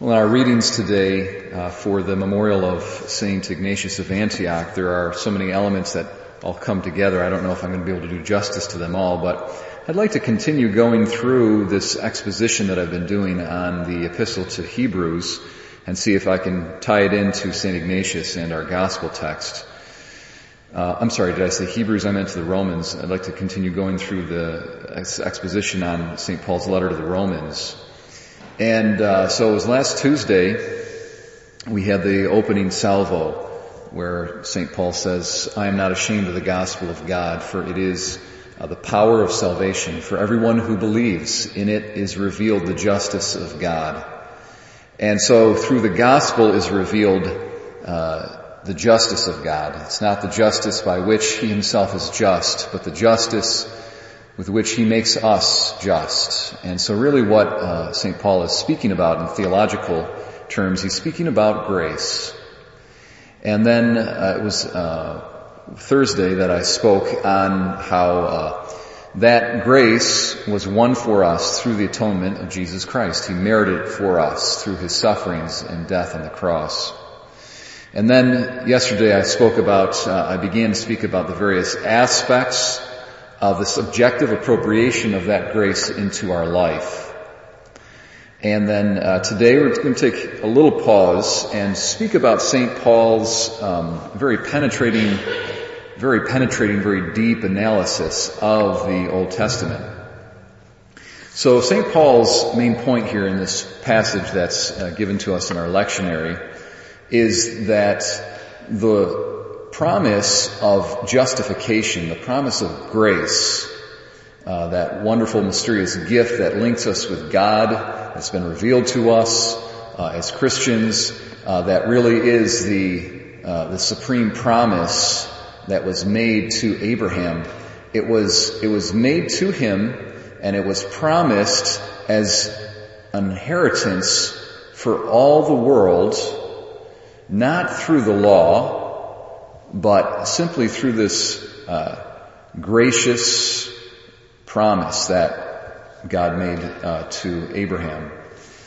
Well, in our readings today uh, for the memorial of St. Ignatius of Antioch, there are so many elements that all come together. I don't know if I'm going to be able to do justice to them all, but I'd like to continue going through this exposition that I've been doing on the epistle to Hebrews and see if I can tie it into St. Ignatius and our gospel text. Uh, I'm sorry, did I say Hebrews? I meant to the Romans. I'd like to continue going through the exposition on St. Paul's letter to the Romans. And uh, so it was last Tuesday, we had the opening salvo where St. Paul says, I am not ashamed of the gospel of God, for it is uh, the power of salvation. For everyone who believes in it is revealed the justice of God. And so through the gospel is revealed uh, the justice of God. It's not the justice by which he himself is just, but the justice with which he makes us just. And so really what uh, St. Paul is speaking about in theological terms, he's speaking about grace. And then uh, it was uh, Thursday that I spoke on how uh, that grace was won for us through the atonement of Jesus Christ. He merited it for us through his sufferings and death on the cross. And then yesterday I spoke about, uh, I began to speak about the various aspects of the subjective appropriation of that grace into our life. And then uh, today we're going to take a little pause and speak about St. Paul's um, very penetrating, very penetrating, very deep analysis of the Old Testament. So St. Paul's main point here in this passage that's uh, given to us in our lectionary is that the promise of justification, the promise of grace, uh, that wonderful mysterious gift that links us with God, that's been revealed to us uh, as Christians, uh, that really is the uh, the supreme promise that was made to Abraham. It was it was made to him, and it was promised as an inheritance for all the world, not through the law, but simply through this uh, gracious promise that God made uh, to Abraham.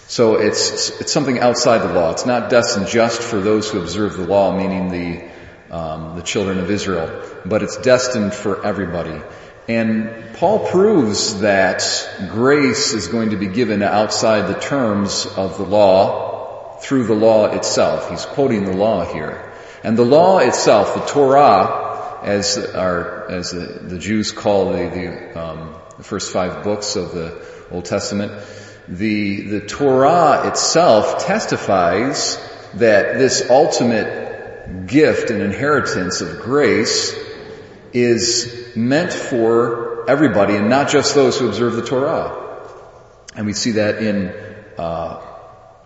So it's it's something outside the law. It's not destined just for those who observe the law, meaning the um, the children of Israel, but it's destined for everybody. And Paul proves that grace is going to be given outside the terms of the law through the law itself. He's quoting the law here. And the law itself, the Torah, as our, as the, the Jews call the, the, um, the first five books of the Old Testament, the, the Torah itself testifies that this ultimate gift and inheritance of grace is meant for everybody and not just those who observe the Torah. And we see that in uh,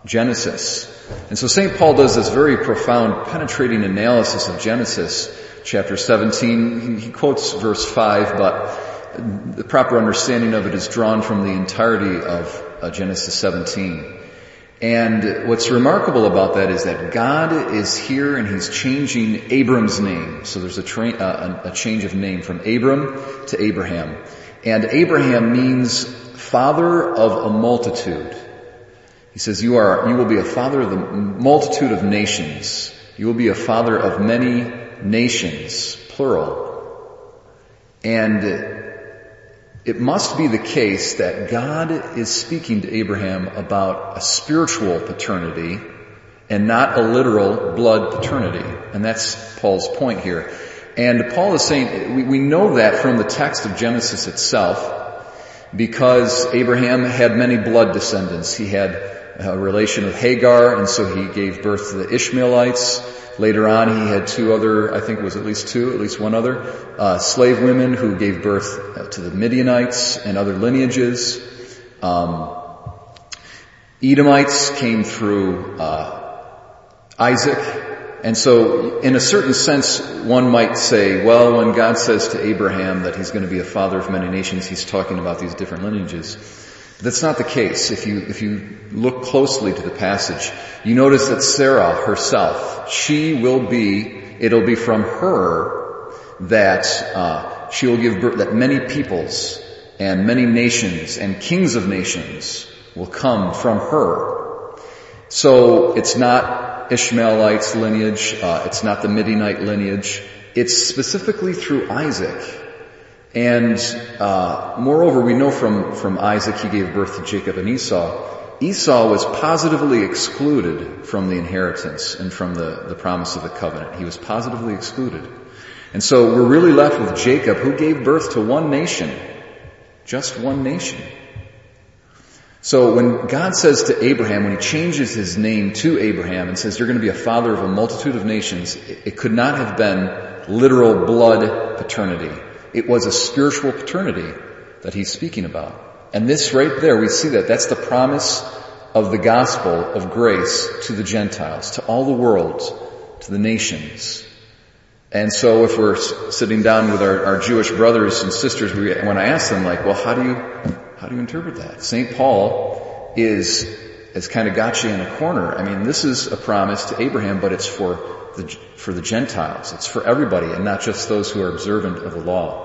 Genesis. And so St. Paul does this very profound, penetrating analysis of Genesis chapter 17. He quotes verse 5, but the proper understanding of it is drawn from the entirety of uh, Genesis 17. And what's remarkable about that is that God is here and He's changing Abram's name. So there's a, tra- uh, a change of name from Abram to Abraham. And Abraham means father of a multitude. He says, you are, you will be a father of the multitude of nations. You will be a father of many nations, plural. And it must be the case that God is speaking to Abraham about a spiritual paternity and not a literal blood paternity. And that's Paul's point here. And Paul is saying, we, we know that from the text of Genesis itself, because Abraham had many blood descendants. He had a relation of Hagar, and so he gave birth to the Ishmaelites. Later on, he had two other, I think it was at least two, at least one other, uh, slave women who gave birth to the Midianites and other lineages. Um, Edomites came through uh, Isaac, and so in a certain sense, one might say, well, when God says to Abraham that he's going to be a father of many nations, he's talking about these different lineages. That's not the case. If you, if you look closely to the passage, you notice that Sarah herself, she will be, it'll be from her that, uh, she will give birth, that many peoples and many nations and kings of nations will come from her. So it's not Ishmaelites lineage, uh, it's not the Midianite lineage, it's specifically through Isaac. And uh, moreover, we know from, from Isaac he gave birth to Jacob and Esau. Esau was positively excluded from the inheritance and from the, the promise of the covenant. He was positively excluded. And so we're really left with Jacob who gave birth to one nation. Just one nation. So when God says to Abraham, when he changes his name to Abraham and says, you're going to be a father of a multitude of nations, it could not have been literal blood paternity. It was a spiritual paternity that he's speaking about. And this right there, we see that. That's the promise of the gospel of grace to the Gentiles, to all the world, to the nations. And so if we're sitting down with our, our Jewish brothers and sisters, we, when I ask them like, well, how do you, how do you interpret that? St. Paul is, has kind of got you in a corner. I mean, this is a promise to Abraham, but it's for the, for the Gentiles. It's for everybody and not just those who are observant of the law.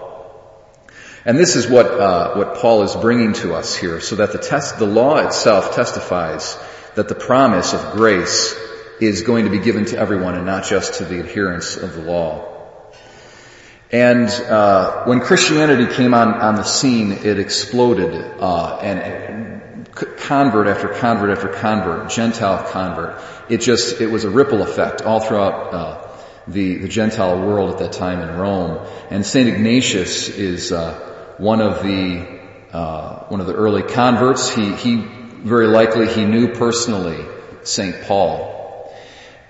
And this is what, uh, what Paul is bringing to us here, so that the test, the law itself testifies that the promise of grace is going to be given to everyone and not just to the adherents of the law. And uh, when Christianity came on, on the scene, it exploded, uh, and, and convert after convert after convert, Gentile convert. It just it was a ripple effect all throughout uh, the the Gentile world at that time in Rome. And Saint Ignatius is uh, one of the uh, one of the early converts. He he very likely he knew personally Saint Paul.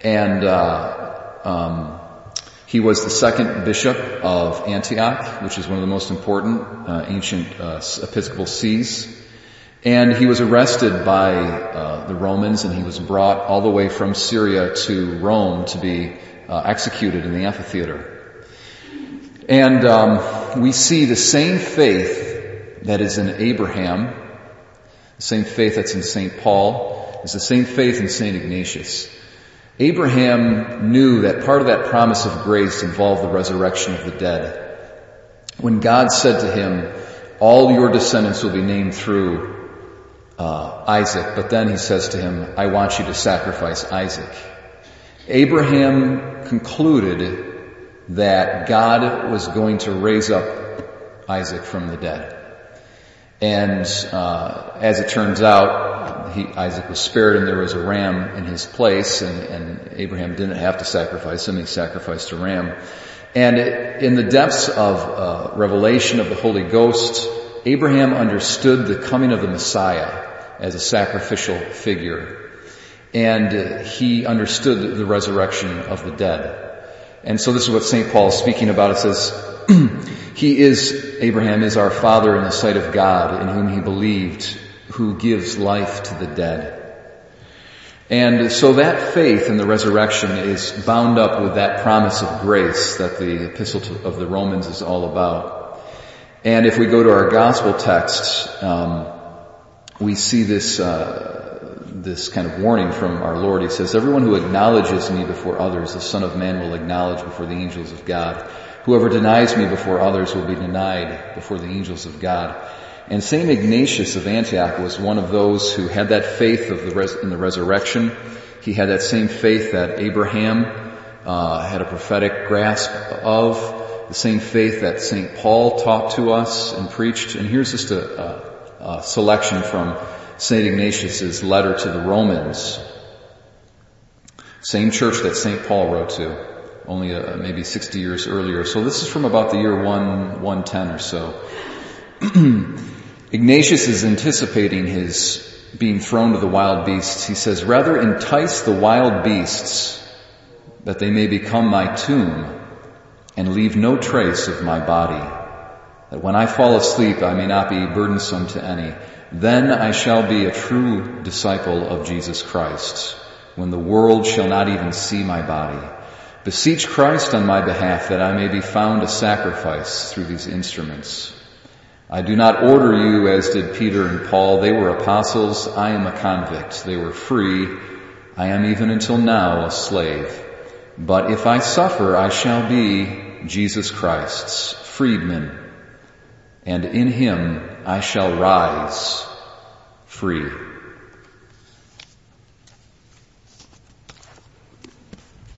And uh, um, he was the second bishop of Antioch, which is one of the most important uh, ancient uh, episcopal sees. And he was arrested by uh, the Romans, and he was brought all the way from Syria to Rome to be uh, executed in the amphitheater. And um, we see the same faith that is in Abraham, the same faith that's in Saint Paul, is the same faith in Saint Ignatius. Abraham knew that part of that promise of grace involved the resurrection of the dead. When God said to him, all your descendants will be named through uh, Isaac, but then he says to him, I want you to sacrifice Isaac. Abraham concluded that God was going to raise up Isaac from the dead. And uh, as it turns out, he, Isaac was spared, and there was a ram in his place, and, and Abraham didn't have to sacrifice him; he sacrificed a ram. And in the depths of uh, revelation of the Holy Ghost, Abraham understood the coming of the Messiah as a sacrificial figure, and he understood the resurrection of the dead. And so this is what St. Paul is speaking about. It says, he is, Abraham is our father in the sight of God in whom he believed, who gives life to the dead. And so that faith in the resurrection is bound up with that promise of grace that the epistle to, of the Romans is all about. And if we go to our gospel text, um, we see this uh, this kind of warning from our Lord. He says, "Everyone who acknowledges me before others, the Son of Man will acknowledge before the angels of God." Whoever denies me before others will be denied before the angels of God. And Saint Ignatius of Antioch was one of those who had that faith of the res- in the resurrection. He had that same faith that Abraham uh, had a prophetic grasp of, the same faith that Saint Paul taught to us and preached. And here's just a, a, a selection from Saint Ignatius's letter to the Romans, same church that Saint Paul wrote to only uh, maybe 60 years earlier. So this is from about the year 1, 110 or so. Ignatius is anticipating his being thrown to the wild beasts. He says, rather entice the wild beasts that they may become my tomb and leave no trace of my body. That when I fall asleep, I may not be burdensome to any. Then I shall be a true disciple of Jesus Christ, when the world shall not even see my body. Beseech Christ on my behalf that I may be found a sacrifice through these instruments. I do not order you as did Peter and Paul. They were apostles. I am a convict. They were free. I am even until now a slave. But if I suffer, I shall be Jesus Christ's freedman. And in him I shall rise free.